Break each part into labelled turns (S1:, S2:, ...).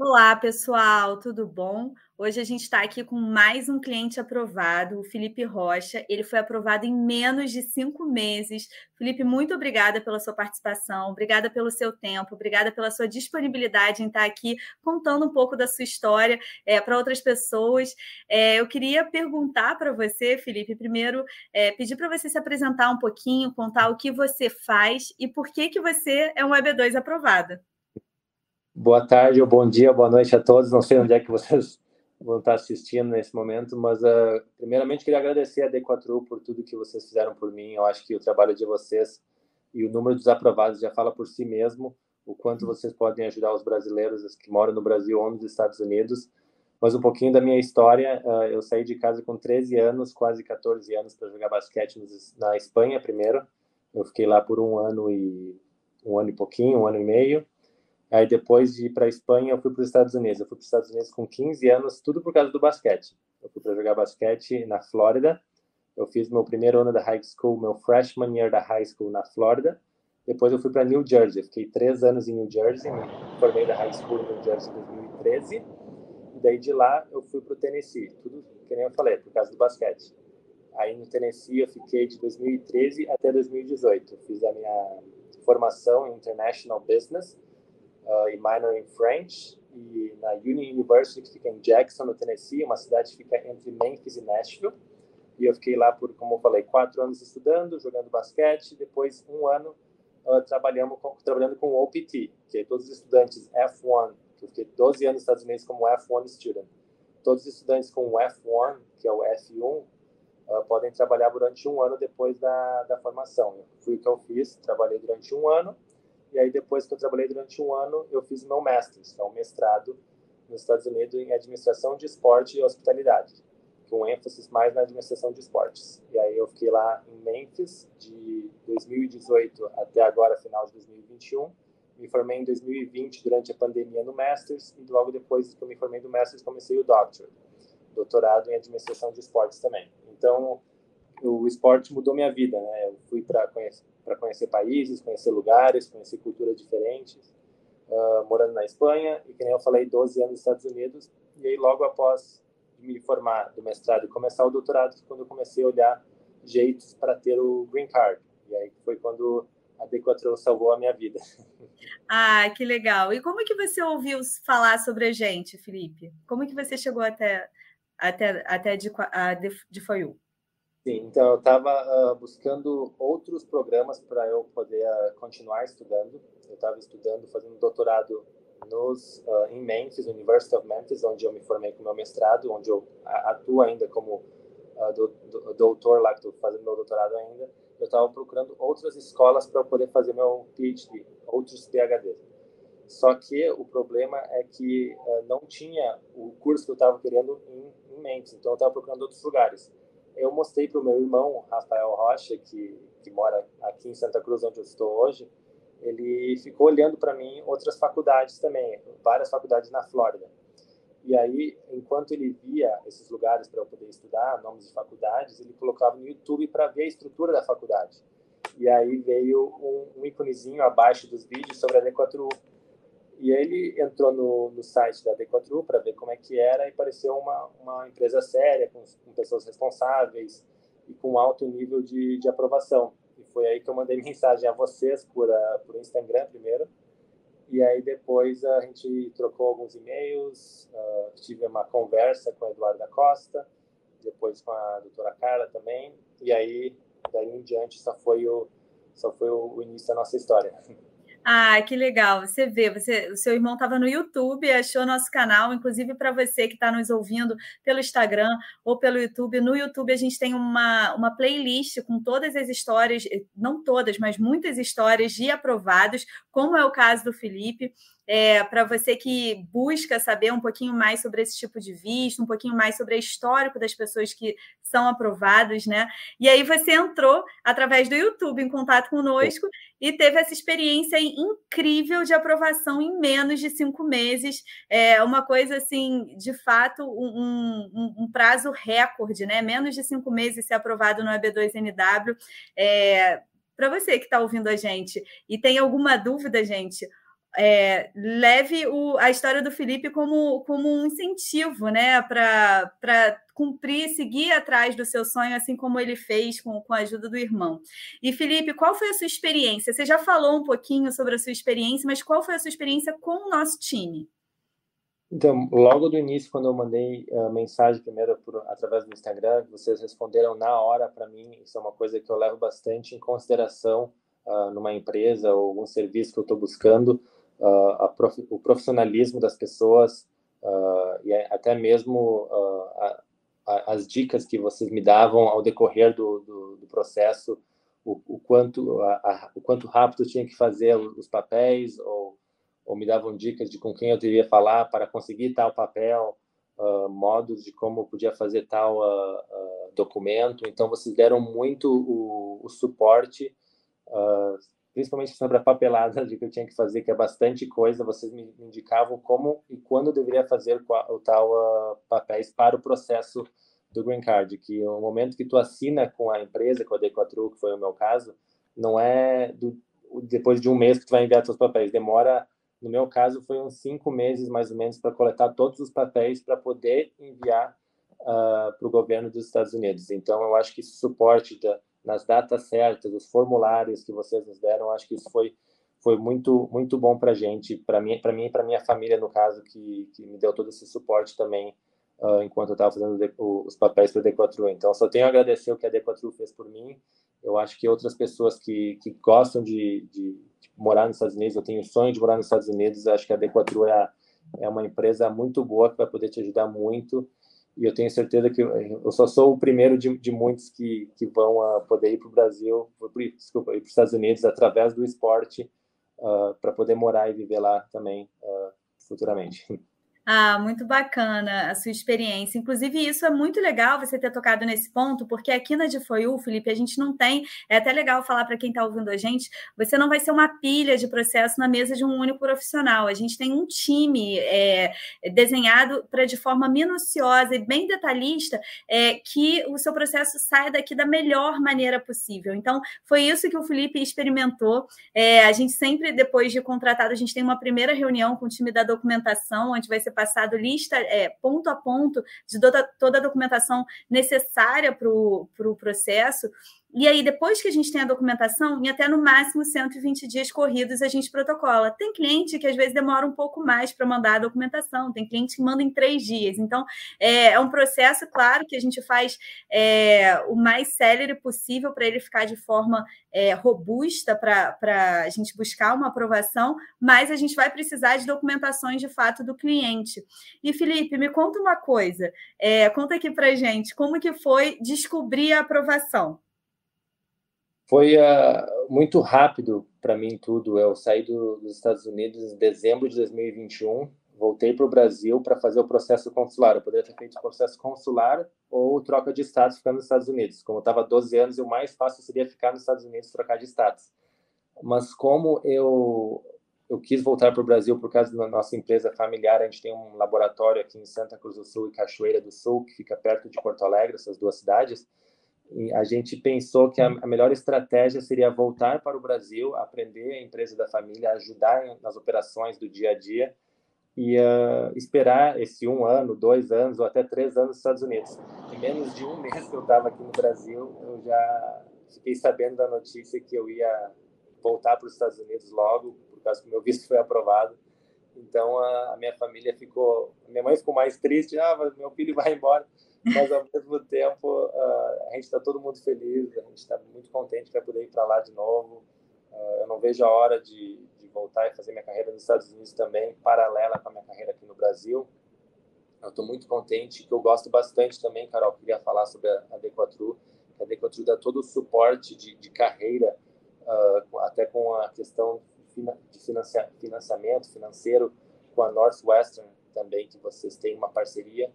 S1: Olá, pessoal, tudo bom? Hoje a gente está aqui com mais um cliente aprovado, o Felipe Rocha. Ele foi aprovado em menos de cinco meses. Felipe, muito obrigada pela sua participação, obrigada pelo seu tempo, obrigada pela sua disponibilidade em estar aqui contando um pouco da sua história é, para outras pessoas. É, eu queria perguntar para você, Felipe, primeiro, é, pedir para você se apresentar um pouquinho, contar o que você faz e por que, que você é um EB2 aprovado.
S2: Boa tarde, ou bom dia, boa noite a todos. Não sei onde é que vocês vão estar assistindo nesse momento, mas uh, primeiramente queria agradecer a D4U por tudo que vocês fizeram por mim. Eu acho que o trabalho de vocês e o número dos aprovados já fala por si mesmo o quanto vocês podem ajudar os brasileiros que moram no Brasil ou nos Estados Unidos. Mas um pouquinho da minha história, uh, eu saí de casa com 13 anos, quase 14 anos, para jogar basquete na Espanha primeiro. Eu fiquei lá por um ano e um ano e pouquinho, um ano e meio. Aí depois de ir para a Espanha, eu fui para os Estados Unidos. Eu fui para os Estados Unidos com 15 anos, tudo por causa do basquete. Eu fui para jogar basquete na Flórida. Eu fiz meu primeiro ano da high school, meu freshman year da high school na Flórida. Depois eu fui para New Jersey. fiquei três anos em New Jersey, me formei da high school em New Jersey em 2013. E daí de lá eu fui para o Tennessee, tudo que nem eu falei, por causa do basquete. Aí no Tennessee eu fiquei de 2013 até 2018. Eu fiz a minha formação em International Business uh, e minor em French e na Union University que fica em Jackson, no Tennessee, uma cidade que fica entre Memphis e Nashville. E eu fiquei lá por, como eu falei, quatro anos estudando, jogando basquete. Depois, um ano uh, trabalhando, com, trabalhando com o OPT, que é todos os estudantes F1, que eu fiquei 12 anos nos Estados Unidos como F1 student. Todos os estudantes com o F1, que é o F1, uh, podem trabalhar durante um ano depois da, da formação. Foi o que eu fiz, trabalhei durante um ano e aí, depois que eu trabalhei durante um ano, eu fiz meu que é um mestrado nos Estados Unidos em Administração de Esporte e Hospitalidade, com ênfase mais na administração de esportes. E aí, eu fiquei lá em Memphis de 2018 até agora, final de 2021. Me formei em 2020 durante a pandemia no Masters e logo depois que eu me formei do Masters comecei o Doctorate, doutorado em administração de esportes também. Então, o esporte mudou minha vida, né? Eu fui para conhecer, conhecer países, conhecer lugares, conhecer culturas diferentes, uh, morando na Espanha e, como eu falei, 12 anos nos Estados Unidos. E aí, logo após me formar do mestrado e começar o doutorado, quando eu comecei a olhar jeitos para ter o green card. E aí foi quando a D4 salvou a minha vida.
S1: Ah, que legal. E como que você ouviu falar sobre a gente, Felipe? Como que você chegou até até até de, a de?
S2: Sim, então eu estava uh, ah, buscando outros programas para eu poder uh, continuar estudando. Eu estava estudando, fazendo doutorado nos, uh, em Memphis, University of Memphis, onde eu me formei com meu mestrado, onde eu atuo ainda como do, do, doutor lá, que estou fazendo meu doutorado ainda. Eu estava procurando outras escolas para eu poder fazer meu PhD, outros PhDs. Só que o problema é que não tinha o curso que eu estava querendo em, em Memphis, então eu estava procurando outros lugares eu mostrei para o meu irmão, Rafael Rocha, que, que mora aqui em Santa Cruz, onde eu estou hoje, ele ficou olhando para mim outras faculdades também, várias faculdades na Flórida. E aí, enquanto ele via esses lugares para eu poder estudar, nomes de faculdades, ele colocava no YouTube para ver a estrutura da faculdade. E aí veio um, um íconezinho abaixo dos vídeos sobre a D4U. E ele entrou no, no site da D4U para ver como é que era e pareceu uma, uma empresa séria, com, com pessoas responsáveis e com alto nível de, de aprovação. E foi aí que eu mandei mensagem a vocês por, a, por Instagram primeiro. E aí depois a gente trocou alguns e-mails, uh, tive uma conversa com o Eduardo da Costa, depois com a doutora Carla também. E aí, daí em diante, só foi o, só foi o início da nossa história.
S1: Ah, que legal. Você vê, você, o seu irmão estava no YouTube, achou nosso canal, inclusive para você que está nos ouvindo pelo Instagram ou pelo YouTube. No YouTube a gente tem uma, uma playlist com todas as histórias, não todas, mas muitas histórias de aprovados, como é o caso do Felipe é, para você que busca saber um pouquinho mais sobre esse tipo de visto, um pouquinho mais sobre o histórico das pessoas que são aprovadas, né? E aí você entrou através do YouTube em contato conosco e teve essa experiência incrível de aprovação em menos de cinco meses. É uma coisa assim, de fato, um, um, um prazo recorde, né? Menos de cinco meses ser aprovado no EB2NW. É, para você que está ouvindo a gente e tem alguma dúvida, gente, é, leve o, a história do Felipe como, como um incentivo né, para cumprir, seguir atrás do seu sonho, assim como ele fez com, com a ajuda do irmão. E, Felipe, qual foi a sua experiência? Você já falou um pouquinho sobre a sua experiência, mas qual foi a sua experiência com o nosso time?
S2: Então, logo do início, quando eu mandei a mensagem primeiro por, através do Instagram, vocês responderam na hora para mim. Isso é uma coisa que eu levo bastante em consideração uh, numa empresa ou algum serviço que eu estou buscando uh, prof, o profissionalismo das pessoas uh, e até mesmo uh, a, a, as dicas que vocês me davam ao decorrer do, do, do processo, o, o quanto a, o quanto rápido tinha que fazer os papéis ou, ou me davam dicas de com quem eu deveria falar para conseguir tal papel, modos de como eu podia fazer tal documento. Então vocês deram muito o, o suporte Uh, principalmente sobre a papelada de que eu tinha que fazer, que é bastante coisa, vocês me indicavam como e quando eu deveria fazer o tal uh, papéis para o processo do Green Card, que o momento que tu assina com a empresa, com a D4U, que foi o meu caso, não é do, depois de um mês que tu vai enviar seus papéis, demora, no meu caso, foi uns cinco meses mais ou menos para coletar todos os papéis para poder enviar uh, para o governo dos Estados Unidos. Então, eu acho que esse suporte da, nas datas certas, os formulários que vocês nos deram, acho que isso foi foi muito muito bom para gente, para mim, para mim e para minha família no caso que, que me deu todo esse suporte também uh, enquanto eu estava fazendo os papéis para a D4U. Então só tenho a agradecer o que a D4U fez por mim. Eu acho que outras pessoas que, que gostam de, de, de morar nos Estados Unidos, eu tenho o sonho de morar nos Estados Unidos, acho que a D4U é, é uma empresa muito boa que vai poder te ajudar muito e eu tenho certeza que eu só sou o primeiro de, de muitos que, que vão uh, poder ir para o Brasil, desculpa, ir para os Estados Unidos através do esporte uh, para poder morar e viver lá também uh, futuramente.
S1: Ah, muito bacana a sua experiência. Inclusive, isso é muito legal você ter tocado nesse ponto, porque aqui na DFOIU, Felipe, a gente não tem. É até legal falar para quem está ouvindo a gente: você não vai ser uma pilha de processo na mesa de um único profissional. A gente tem um time é, desenhado para, de forma minuciosa e bem detalhista, é, que o seu processo saia daqui da melhor maneira possível. Então, foi isso que o Felipe experimentou. É, a gente sempre, depois de contratado, a gente tem uma primeira reunião com o time da documentação, onde vai ser passado lista é, ponto a ponto de toda, toda a documentação necessária para o pro processo. E aí, depois que a gente tem a documentação, em até no máximo 120 dias corridos, a gente protocola. Tem cliente que às vezes demora um pouco mais para mandar a documentação, tem cliente que manda em três dias. Então, é, é um processo, claro, que a gente faz é, o mais célere possível para ele ficar de forma é, robusta para a gente buscar uma aprovação, mas a gente vai precisar de documentações de fato do cliente. E, Felipe, me conta uma coisa, é, conta aqui para gente, como que foi descobrir a aprovação?
S2: Foi uh, muito rápido para mim tudo. Eu saí do, dos Estados Unidos em dezembro de 2021, voltei para o Brasil para fazer o processo consular. Eu poderia ter feito o processo consular ou troca de status ficando nos Estados Unidos. Como eu estava 12 anos, o mais fácil seria ficar nos Estados Unidos trocar de status. Mas como eu eu quis voltar para o Brasil por causa da nossa empresa familiar. A gente tem um laboratório aqui em Santa Cruz do Sul e Cachoeira do Sul, que fica perto de Porto Alegre, essas duas cidades a gente pensou que a, a, melhor estratégia seria voltar para o Brasil, aprender a empresa da família, ajudar nas operações do dia a dia e uh, esperar esse um ano, dois anos ou até três anos nos Estados Unidos. Em menos de um mês que eu estava aqui no Brasil, eu já fiquei sabendo da notícia que eu ia voltar para os Estados Unidos logo, por causa que meu visto foi aprovado. Então a, a minha família ficou, minha mãe ficou mais triste, ah, meu filho vai embora mas ao mesmo tempo uh, a gente está todo mundo feliz, a gente está muito contente para poder ir para lá de novo. Uh, eu não vejo a hora de, de, voltar e fazer minha carreira nos Estados Unidos também, paralela com a minha carreira aqui no Brasil. Eu estou muito contente, que eu gosto bastante também, Carol, queria falar sobre a, a D4U, a D4U dá todo o suporte de, de carreira, uh, até com a questão de financia, financiamento financeiro com a Northwestern também, que vocês têm uma parceria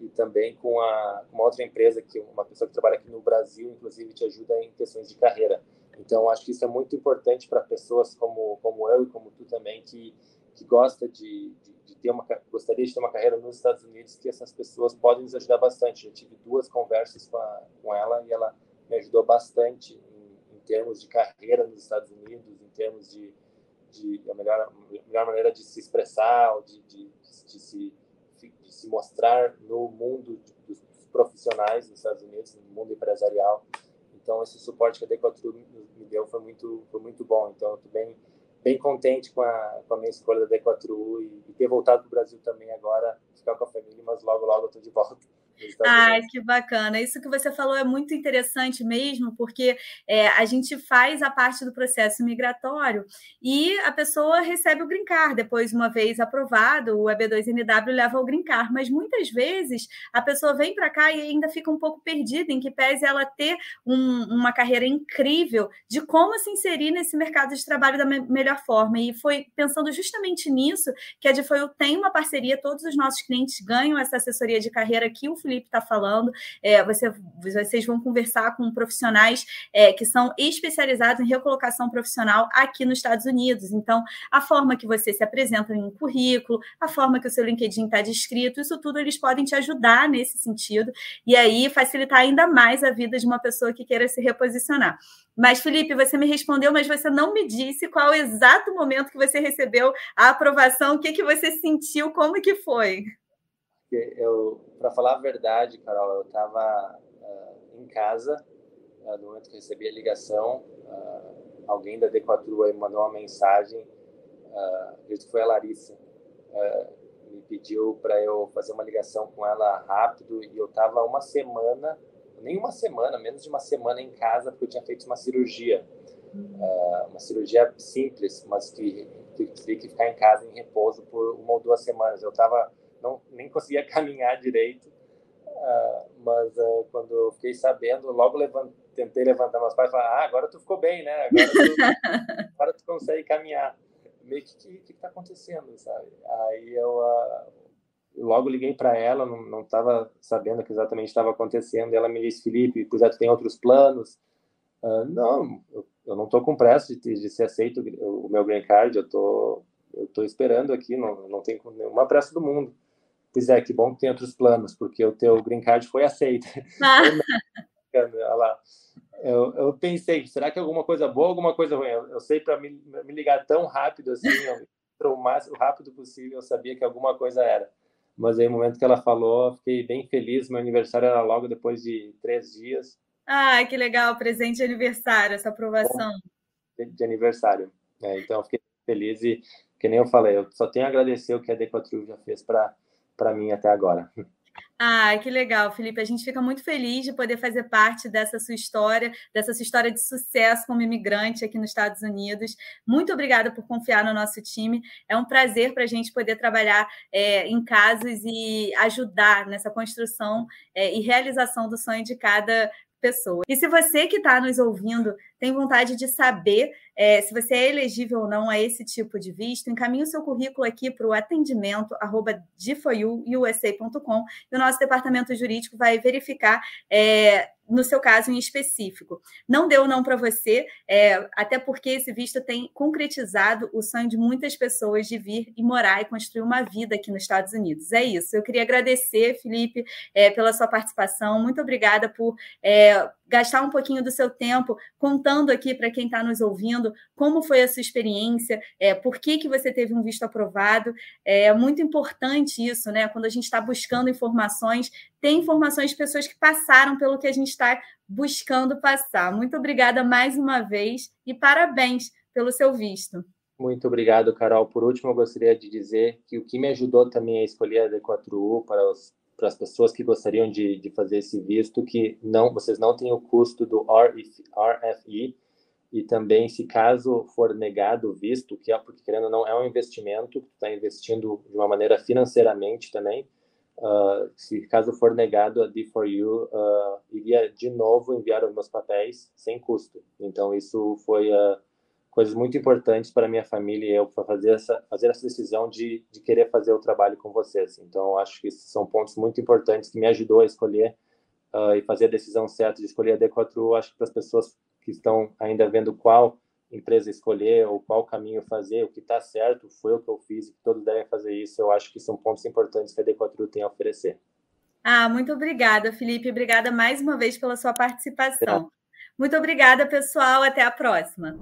S2: e também com, a, uma outra empresa, que uma pessoa que trabalha aqui no Brasil, inclusive, te ajuda em questões de carreira. Então, acho que isso é muito importante para pessoas como, como eu e como tu também, que, que gosta de, de, de, ter uma, gostaria de ter uma carreira nos Estados Unidos, que essas pessoas podem nos ajudar bastante. Eu tive duas conversas com, a, com ela e ela me ajudou bastante em, em termos de carreira nos Estados Unidos, em termos de, de a melhor, a melhor maneira de se expressar, de, de, de, se, de se mostrar no mundo dos profissionais nos Estados Unidos, no mundo empresarial. Então, esse suporte que a D4 me deu foi muito, foi muito bom. Então, eu estou bem, bem contente com a, com a minha escolha da D4 e, e ter voltado para o Brasil também agora, ficar com a família, mas logo, logo eu estou de volta.
S1: Ai, que bacana. Isso que você falou é muito interessante mesmo, porque é, a gente faz a parte do processo migratório e a pessoa recebe o green card. Depois, uma vez aprovado, o EB2NW leva ao green card. Mas muitas vezes a pessoa vem para cá e ainda fica um pouco perdida, em que pese ela ter um, uma carreira incrível de como se inserir nesse mercado de trabalho da me melhor forma. E foi pensando justamente nisso que a Difoil tem uma parceria, todos os nossos clientes ganham essa assessoria de carreira que o Felipe está falando. É, você, vocês vão conversar com profissionais é, que são especializados em recolocação profissional aqui nos Estados Unidos. Então, a forma que você se apresenta em um currículo, a forma que o seu LinkedIn está descrito, isso tudo eles podem te ajudar nesse sentido e aí facilitar ainda mais a vida de uma pessoa que queira se reposicionar. Mas, Felipe, você me respondeu, mas você não me disse qual o exato momento que você recebeu a aprovação, o que, que você sentiu, como que foi?
S2: Eu, para falar a verdade, Carol, eu estava uh, ah, em casa uh, no momento que recebi a ligação. Uh, alguém da D4 aí mandou uma mensagem, uh, que foi a Larissa, me pediu para eu fazer uma ligação com ela rápido e eu estava uma semana, nem uma semana, menos de uma semana em casa porque eu tinha feito uma cirurgia, uma cirurgia simples, mas que tive que ficar em casa em repouso por uma ou duas semanas. Eu estava não nem conseguia caminhar direito. Uh, mas uh, quando eu fiquei sabendo, logo levant, tentei levantar meus pais e falar: Ah, agora tu ficou bem, né? Agora tu, agora tu consegue caminhar. Meio que o que está acontecendo, sabe? Aí eu uh, logo liguei para ela, não estava sabendo o que exatamente estava acontecendo. E ela me disse: Felipe, pois é, tu tem outros planos? não, eu, eu não estou com pressa de, de ser aceito o, o meu green card, eu tô, eu tô esperando aqui, não, não tenho nenhuma pressa do mundo. Pois é, que bom que tem outros planos, porque o teu green card foi aceito. Ah. Eu, eu, pensei, será que é alguma coisa boa alguma coisa ruim? Eu, eu sei para me, me, ligar tão rápido assim, eu, o mais rápido possível, eu sabia que alguma coisa era. Mas aí, no momento que ela falou, fiquei bem feliz. Meu aniversário era logo depois de três dias.
S1: Ah, que legal, presente de aniversário, essa aprovação.
S2: De, aniversário. É, então, fiquei feliz e, que nem eu falei, eu só tenho a agradecer o que a D4 já fez para para mim até agora.
S1: Ah, que legal, Felipe. A gente fica muito feliz de poder fazer parte dessa sua história, dessa sua história de sucesso como imigrante aqui nos Estados Unidos. Muito obrigada por confiar no nosso time. É um prazer para a gente poder trabalhar é, em casos e ajudar nessa construção é, e realização do sonho de cada pessoa. E se você que está nos ouvindo tem vontade de saber é, se você é elegível ou não a esse tipo de visto, encaminhe o seu currículo aqui para o atendimento arroba e o nosso departamento jurídico vai verificar é, no seu caso em específico. Não deu não para você, é, até porque esse visto tem concretizado o sonho de muitas pessoas de vir e morar e construir uma vida aqui nos Estados Unidos. É isso. Eu queria agradecer, Felipe, é, pela sua participação. Muito obrigada por é, gastar um pouquinho do seu tempo contando aqui para quem está nos ouvindo como foi a sua experiência, é, por que, que você teve um visto aprovado. É muito importante isso, né? Quando a gente está buscando informações, tem informações de pessoas que passaram pelo que a gente está buscando passar. Muito obrigada mais uma vez e parabéns pelo seu visto.
S2: Muito obrigado, Carol. Por último, eu gostaria de dizer que o que me ajudou também a escolher a D4U para os para as pessoas que gostariam de, de fazer esse visto, que não vocês não têm o custo do RFI e também se caso for negado o visto, que é porque querendo ou não é um investimento, está investindo de uma maneira financeiramente também, uh, se caso for negado a D4U, uh, iria de novo enviar os meus papéis sem custo. Então isso foi uh, coisas muito importantes para minha família e eu para fazer essa fazer essa decisão de, de querer fazer o trabalho com vocês. Então acho que são pontos muito importantes que me ajudou a escolher uh, e fazer a decisão certa de escolher a D4. Acho que para as pessoas que estão ainda vendo qual empresa escolher ou qual caminho fazer, o que está certo foi o que eu fiz e todos devem fazer isso. Eu acho que são pontos importantes que a D4 tem a oferecer.
S1: Ah, muito obrigada, Felipe. Obrigada mais uma vez pela sua participação. É. Muito obrigada, pessoal. Até a próxima.